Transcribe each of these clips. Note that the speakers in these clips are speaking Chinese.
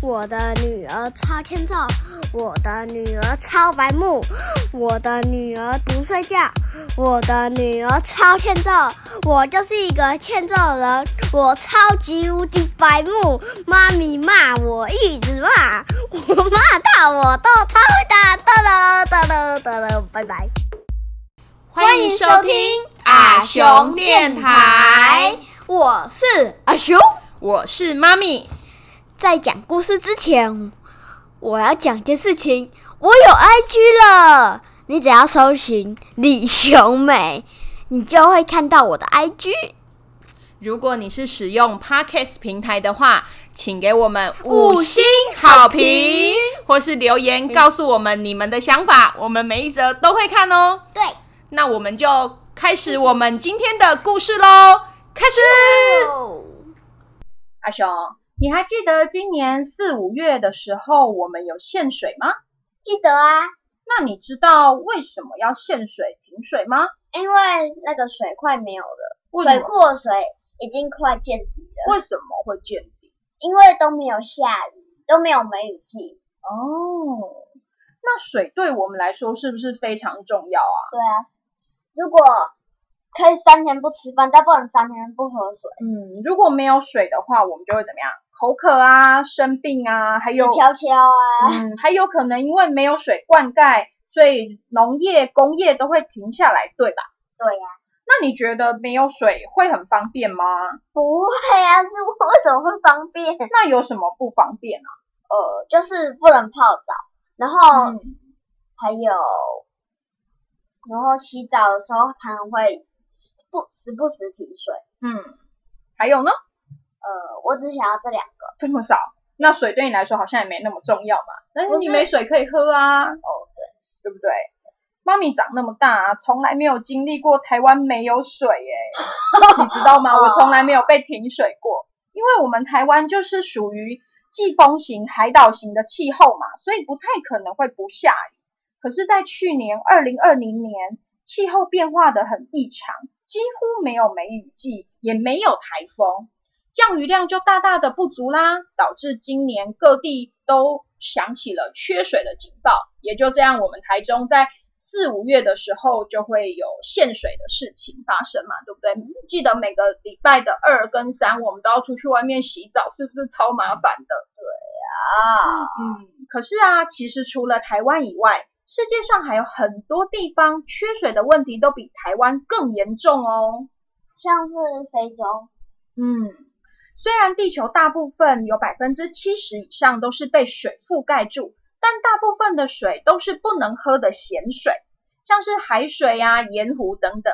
我的女儿超欠揍，我的女儿超白目，我的女儿不睡觉，我的女儿超欠揍。我就是一个欠揍人，我超级无敌白目。妈咪骂我一直骂，我骂到我都超会打。哒了哒了哒了，拜拜。欢迎收听阿熊电台，我是阿熊，我是妈咪。在讲故事之前，我要讲件事情。我有 IG 了，你只要搜寻李雄美，你就会看到我的 IG。如果你是使用 Podcast 平台的话，请给我们五星好评，或是留言告诉我们你们的想法，我们每一则都会看哦。对。那我们就开始我们今天的故事喽！开始。阿雄，你还记得今年四五月的时候我们有限水吗？记得啊。那你知道为什么要限水停水吗？因为那个水快没有了，水库的水已经快见底了。为什么会见底？因为都没有下雨，都没有梅雨季。哦。那水对我们来说是不是非常重要啊？对啊。如果可以三天不吃饭，但不能三天不喝水。嗯，如果没有水的话，我们就会怎么样？口渴啊，生病啊，还有悄悄啊。嗯，还有可能因为没有水灌溉，所以农业、工业都会停下来，对吧？对呀。那你觉得没有水会很方便吗？不会啊，是为什么会方便？那有什么不方便啊？呃，就是不能泡澡，然后还有。然后洗澡的时候，它会不时不时停水。嗯，还有呢？呃，我只想要这两个。这么少？那水对你来说好像也没那么重要嘛。但是你没水可以喝啊。哦，对，对不对？妈咪长那么大，从来没有经历过台湾没有水耶。你知道吗？我从来没有被停水过，因为我们台湾就是属于季风型海岛型的气候嘛，所以不太可能会不下雨。可是，在去年二零二零年，气候变化的很异常，几乎没有梅雨季，也没有台风，降雨量就大大的不足啦，导致今年各地都响起了缺水的警报。也就这样，我们台中在四五月的时候就会有限水的事情发生嘛，对不对？记得每个礼拜的二跟三，我们都要出去外面洗澡，是不是超麻烦的？对啊，嗯，可是啊，其实除了台湾以外，世界上还有很多地方缺水的问题都比台湾更严重哦，像是非洲。嗯，虽然地球大部分有百分之七十以上都是被水覆盖住，但大部分的水都是不能喝的咸水，像是海水呀、盐湖等等。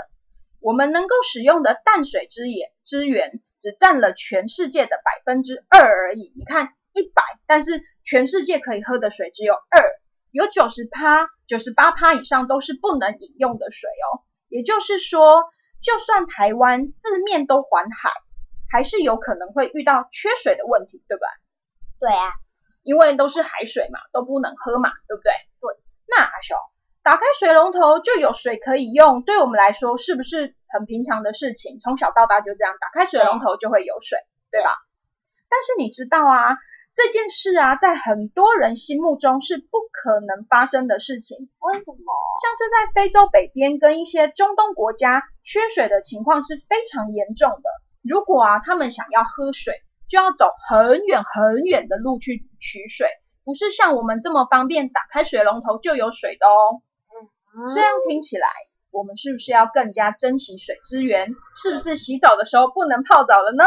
我们能够使用的淡水资源资源只占了全世界的百分之二而已。你看一百，但是全世界可以喝的水只有二。有九十趴、九十八趴以上都是不能饮用的水哦。也就是说，就算台湾四面都环海，还是有可能会遇到缺水的问题，对吧？对啊，因为都是海水嘛，都不能喝嘛，对不对？对。那阿雄，打开水龙头就有水可以用，对我们来说是不是很平常的事情？从小到大就这样，打开水龙头就会有水，对吧？但是你知道啊？这件事啊，在很多人心目中是不可能发生的事情。为什么？像是在非洲北边跟一些中东国家，缺水的情况是非常严重的。如果啊，他们想要喝水，就要走很远很远的路去取水，不是像我们这么方便，打开水龙头就有水的哦。嗯，这样听起来，我们是不是要更加珍惜水资源？是不是洗澡的时候不能泡澡了呢？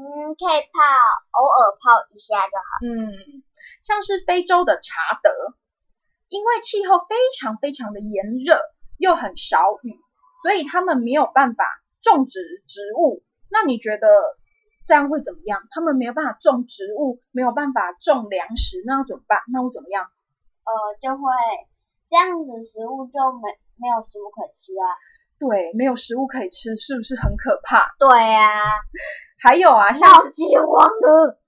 嗯，可以泡，偶尔泡一下就好。嗯，像是非洲的查德，因为气候非常非常的炎热，又很少雨，所以他们没有办法种植植物。那你觉得这样会怎么样？他们没有办法种植物，没有办法种粮食，那要怎么办？那会怎么样？呃，就会这样子，食物就没没有食物可吃啊。对，没有食物可以吃，是不是很可怕？对呀。还有啊，像是绝望了。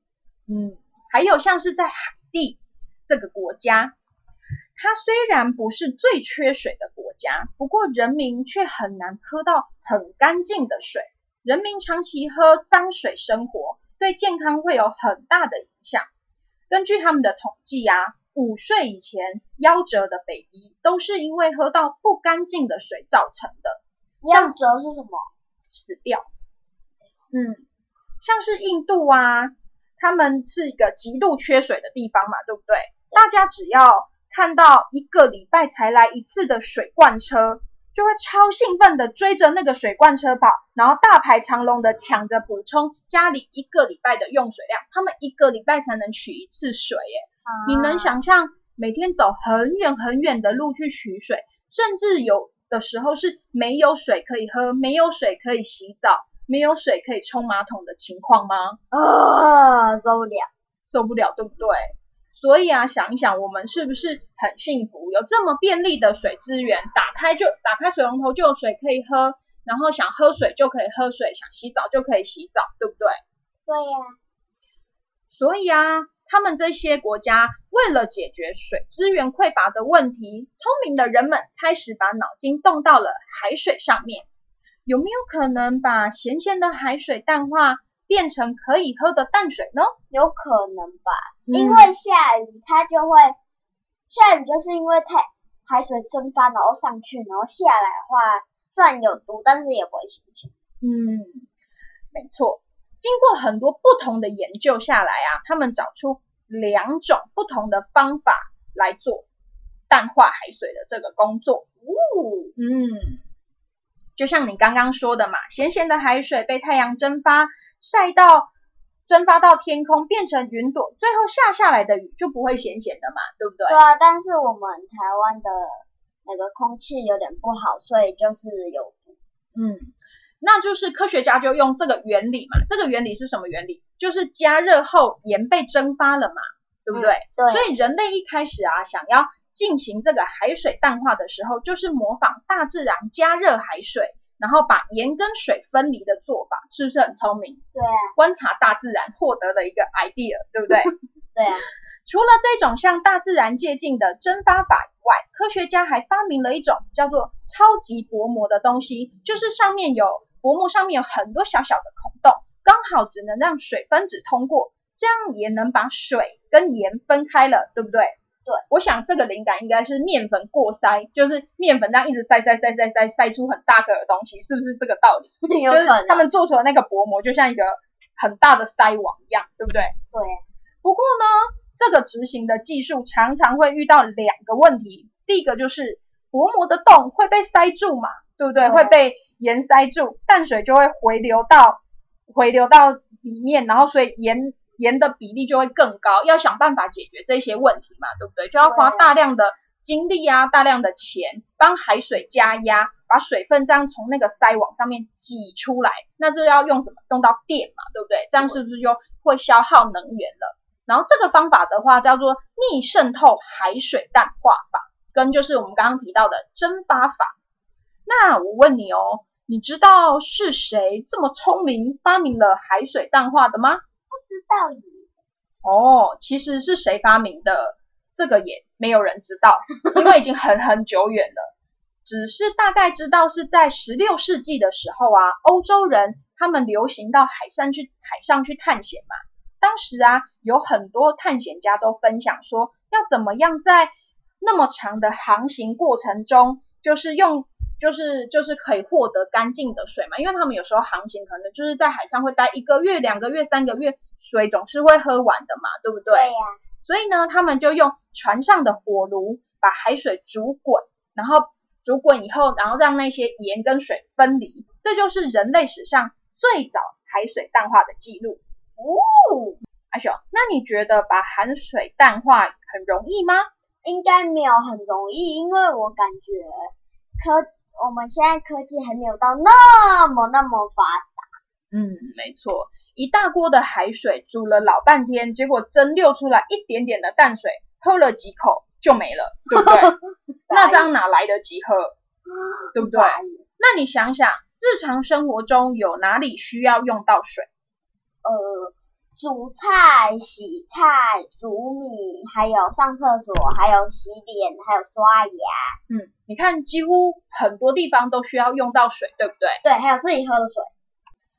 嗯，还有像是在海地这个国家，它虽然不是最缺水的国家，不过人民却很难喝到很干净的水。人民长期喝脏水生活，对健康会有很大的影响。根据他们的统计啊，五岁以前夭折的 baby 都是因为喝到不干净的水造成的。夭折是什么？死掉。嗯，像是印度啊，他们是一个极度缺水的地方嘛，对不对？大家只要看到一个礼拜才来一次的水罐车，就会超兴奋的追着那个水罐车跑，然后大排长龙的抢着补充家里一个礼拜的用水量。他们一个礼拜才能取一次水，耶！你能想象每天走很远很远的路去取水，甚至有的时候是没有水可以喝，没有水可以洗澡。没有水可以冲马桶的情况吗？啊，受不了，受不了，对不对？所以啊，想一想，我们是不是很幸福，有这么便利的水资源，打开就打开水龙头就有水可以喝，然后想喝水就可以喝水，想洗澡就可以洗澡，对不对？对呀。所以啊，他们这些国家为了解决水资源匮乏的问题，聪明的人们开始把脑筋动到了海水上面。有没有可能把咸咸的海水淡化变成可以喝的淡水呢？有可能吧，因为下雨它就会下雨，就是因为太海水蒸发然后上去，然后下来的话，虽然有毒，但是也不会咸咸。嗯，没错。经过很多不同的研究下来啊，他们找出两种不同的方法来做淡化海水的这个工作。哦，嗯。就像你刚刚说的嘛，咸咸的海水被太阳蒸发，晒到蒸发到天空，变成云朵，最后下下来的雨就不会咸咸的嘛，对不对？对啊，但是我们台湾的那个空气有点不好，所以就是有毒。嗯，那就是科学家就用这个原理嘛，这个原理是什么原理？就是加热后盐被蒸发了嘛，对不对？对。所以人类一开始啊，想要进行这个海水淡化的时候，就是模仿大自然加热海水，然后把盐跟水分离的做法，是不是很聪明？对啊。观察大自然获得了一个 idea，对不对？对啊。除了这种向大自然借镜的蒸发法以外，科学家还发明了一种叫做超级薄膜的东西，就是上面有薄膜，上面有很多小小的孔洞，刚好只能让水分子通过，这样也能把水跟盐分开了，对不对？对，我想这个灵感应该是面粉过筛，就是面粉这样一直筛筛筛筛筛筛出很大个的东西，是不是这个道理？就是他们做出的那个薄膜就像一个很大的筛网一样，对不对？对。不过呢，这个执行的技术常常会遇到两个问题，第一个就是薄膜的洞会被塞住嘛，对不对？会被盐塞住，淡水就会回流到回流到里面，然后所以盐。盐的比例就会更高，要想办法解决这些问题嘛，对不对？就要花大量的精力啊，大量的钱，帮海水加压，把水分这样从那个筛网上面挤出来。那这要用什么？用到电嘛，对不对？这样是不是就会消耗能源了？然后这个方法的话叫做逆渗透海水淡化法，跟就是我们刚刚提到的蒸发法。那我问你哦，你知道是谁这么聪明发明了海水淡化的吗？哦，其实是谁发明的，这个也没有人知道，因为已经很很久远了。只是大概知道是在十六世纪的时候啊，欧洲人他们流行到海上去海上去探险嘛。当时啊，有很多探险家都分享说，要怎么样在那么长的航行过程中，就是用。就是就是可以获得干净的水嘛，因为他们有时候航行可能就是在海上会待一个月、两个月、三个月，水总是会喝完的嘛，对不对？对呀。所以呢，他们就用船上的火炉把海水煮滚，然后煮滚以后，然后让那些盐跟水分离，这就是人类史上最早海水淡化的记录。哦，阿雄，那你觉得把海水淡化很容易吗？应该没有很容易，因为我感觉科。我们现在科技还没有到那么那么发达。嗯，没错，一大锅的海水煮了老半天，结果蒸馏出来一点点的淡水，喝了几口就没了，对不对？那这样哪来得及喝？对不对？那你想想，日常生活中有哪里需要用到水？呃。煮菜、洗菜、煮米，还有上厕所，还有洗脸，还有刷牙。嗯，你看，几乎很多地方都需要用到水，对不对？对，还有自己喝的水。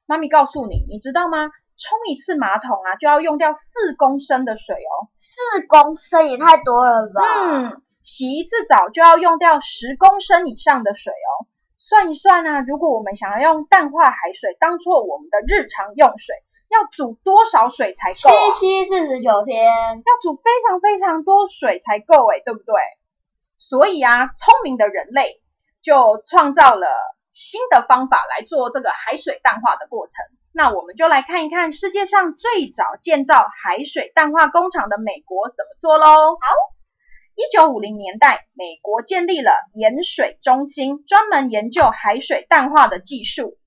妈咪告诉你，你知道吗？冲一次马桶啊就要用掉四公升的水哦。四公升也太多了吧？嗯，洗一次澡就要用掉十公升以上的水哦。算一算啊，如果我们想要用淡化海水当做我们的日常用水，要煮多少水才够啊？七七四十九天，要煮非常非常多水才够诶，对不对？所以啊，聪明的人类就创造了新的方法来做这个海水淡化的过程。那我们就来看一看世界上最早建造海水淡化工厂的美国怎么做喽。好，一九五零年代，美国建立了盐水中心，专门研究海水淡化的技术。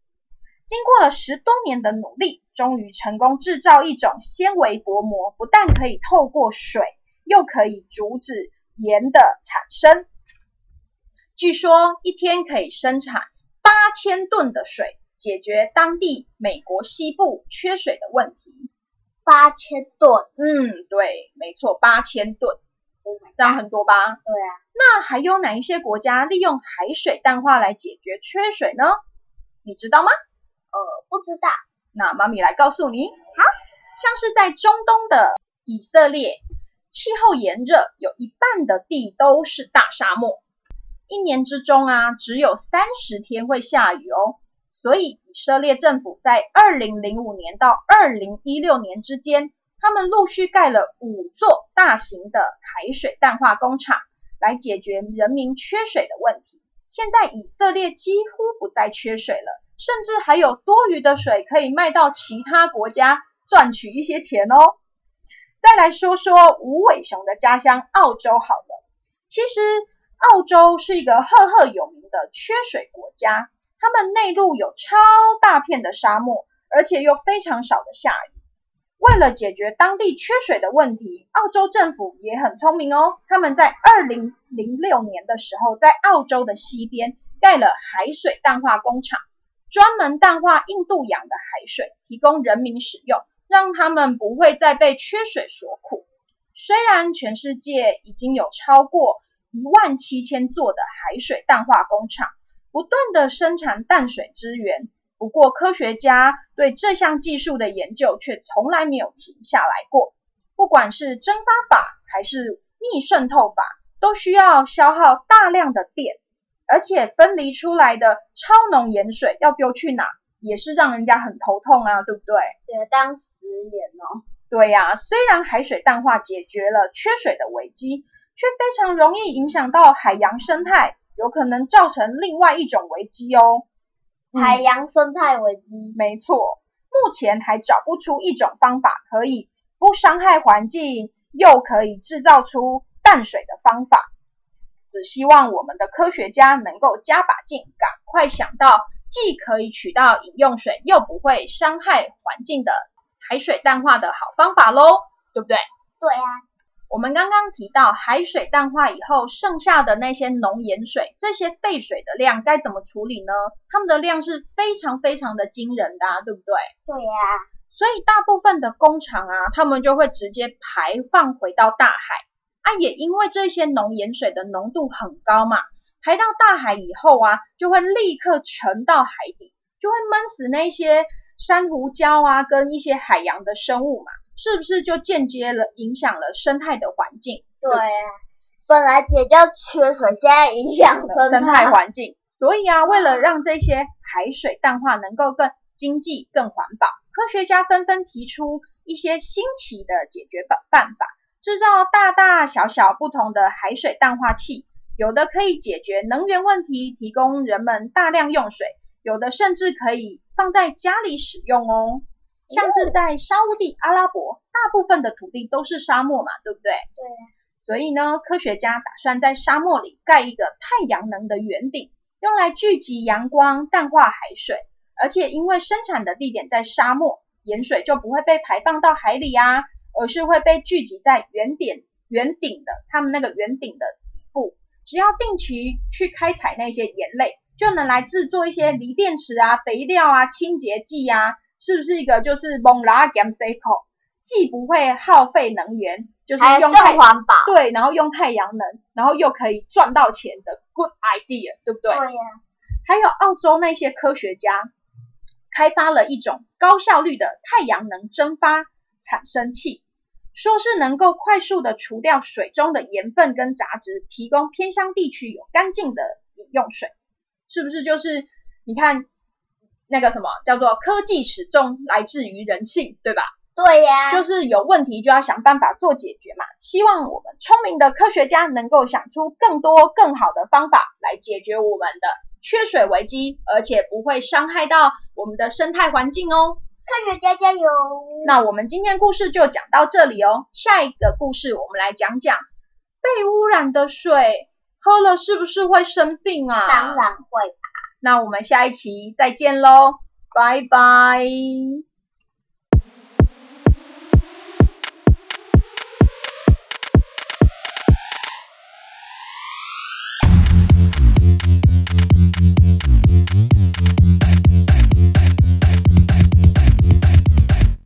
经过了十多年的努力，终于成功制造一种纤维薄膜，不但可以透过水，又可以阻止盐的产生。据说一天可以生产八千吨的水，解决当地美国西部缺水的问题。八千吨，嗯，对，没错，八千吨，这样很多吧？对啊，那还有哪一些国家利用海水淡化来解决缺水呢？你知道吗？呃，不知道。那妈咪来告诉你，好，像是在中东的以色列，气候炎热，有一半的地都是大沙漠，一年之中啊，只有三十天会下雨哦。所以以色列政府在二零零五年到二零一六年之间，他们陆续盖了五座大型的海水淡化工厂，来解决人民缺水的问题。现在以色列几乎不再缺水了。甚至还有多余的水可以卖到其他国家赚取一些钱哦。再来说说无尾熊的家乡澳洲好了，其实澳洲是一个赫赫有名的缺水国家，他们内陆有超大片的沙漠，而且又非常少的下雨。为了解决当地缺水的问题，澳洲政府也很聪明哦，他们在二零零六年的时候，在澳洲的西边盖了海水淡化工厂。专门淡化印度洋的海水，提供人民使用，让他们不会再被缺水所苦。虽然全世界已经有超过一万七千座的海水淡化工厂，不断的生产淡水资源，不过科学家对这项技术的研究却从来没有停下来过。不管是蒸发法还是逆渗透法，都需要消耗大量的电。而且分离出来的超浓盐水要丢去哪，也是让人家很头痛啊，对不对？对，当食盐哦。对呀，虽然海水淡化解决了缺水的危机，却非常容易影响到海洋生态，有可能造成另外一种危机哦。海洋生态危机，没错。目前还找不出一种方法可以不伤害环境，又可以制造出淡水的方法。只希望我们的科学家能够加把劲，赶快想到既可以取到饮用水，又不会伤害环境的海水淡化的好方法喽，对不对？对啊。我们刚刚提到海水淡化以后剩下的那些浓盐水，这些废水的量该怎么处理呢？它们的量是非常非常的惊人的，对不对？对呀。所以大部分的工厂啊，他们就会直接排放回到大海。啊，也因为这些浓盐水的浓度很高嘛，排到大海以后啊，就会立刻沉到海底，就会闷死那些珊瑚礁啊，跟一些海洋的生物嘛，是不是就间接了影响了生态的环境？对啊，本来解掉缺水，现在影响生态环境，所以啊，为了让这些海水淡化能够更经济、更环保，科学家纷纷提出一些新奇的解决办办法。制造大大小小不同的海水淡化器，有的可以解决能源问题，提供人们大量用水；有的甚至可以放在家里使用哦。像是在沙地阿拉伯，大部分的土地都是沙漠嘛，对不对？对。所以呢，科学家打算在沙漠里盖一个太阳能的圆顶，用来聚集阳光，淡化海水。而且因为生产的地点在沙漠，盐水就不会被排放到海里啊。而是会被聚集在圆点圆顶的他们那个圆顶的底部，只要定期去开采那些盐类，就能来制作一些锂电池啊、肥料啊、清洁剂啊，是不是一个就是蒙拉 gam cycle，既不会耗费能源，就是用更环保，对，然后用太阳能，然后又可以赚到钱的 good idea，对不对？对呀。还有澳洲那些科学家开发了一种高高效率的太阳能蒸发产生器，说是能够快速的除掉水中的盐分跟杂质，提供偏乡地区有干净的饮用水，是不是就是你看那个什么叫做科技始终来自于人性，对吧？对呀，就是有问题就要想办法做解决嘛。希望我们聪明的科学家能够想出更多更好的方法来解决我们的缺水危机，而且不会伤害到我们的生态环境哦。科学家加油！那我们今天故事就讲到这里哦。下一个故事我们来讲讲被污染的水喝了是不是会生病啊？当然会。那我们下一期再见喽，拜拜。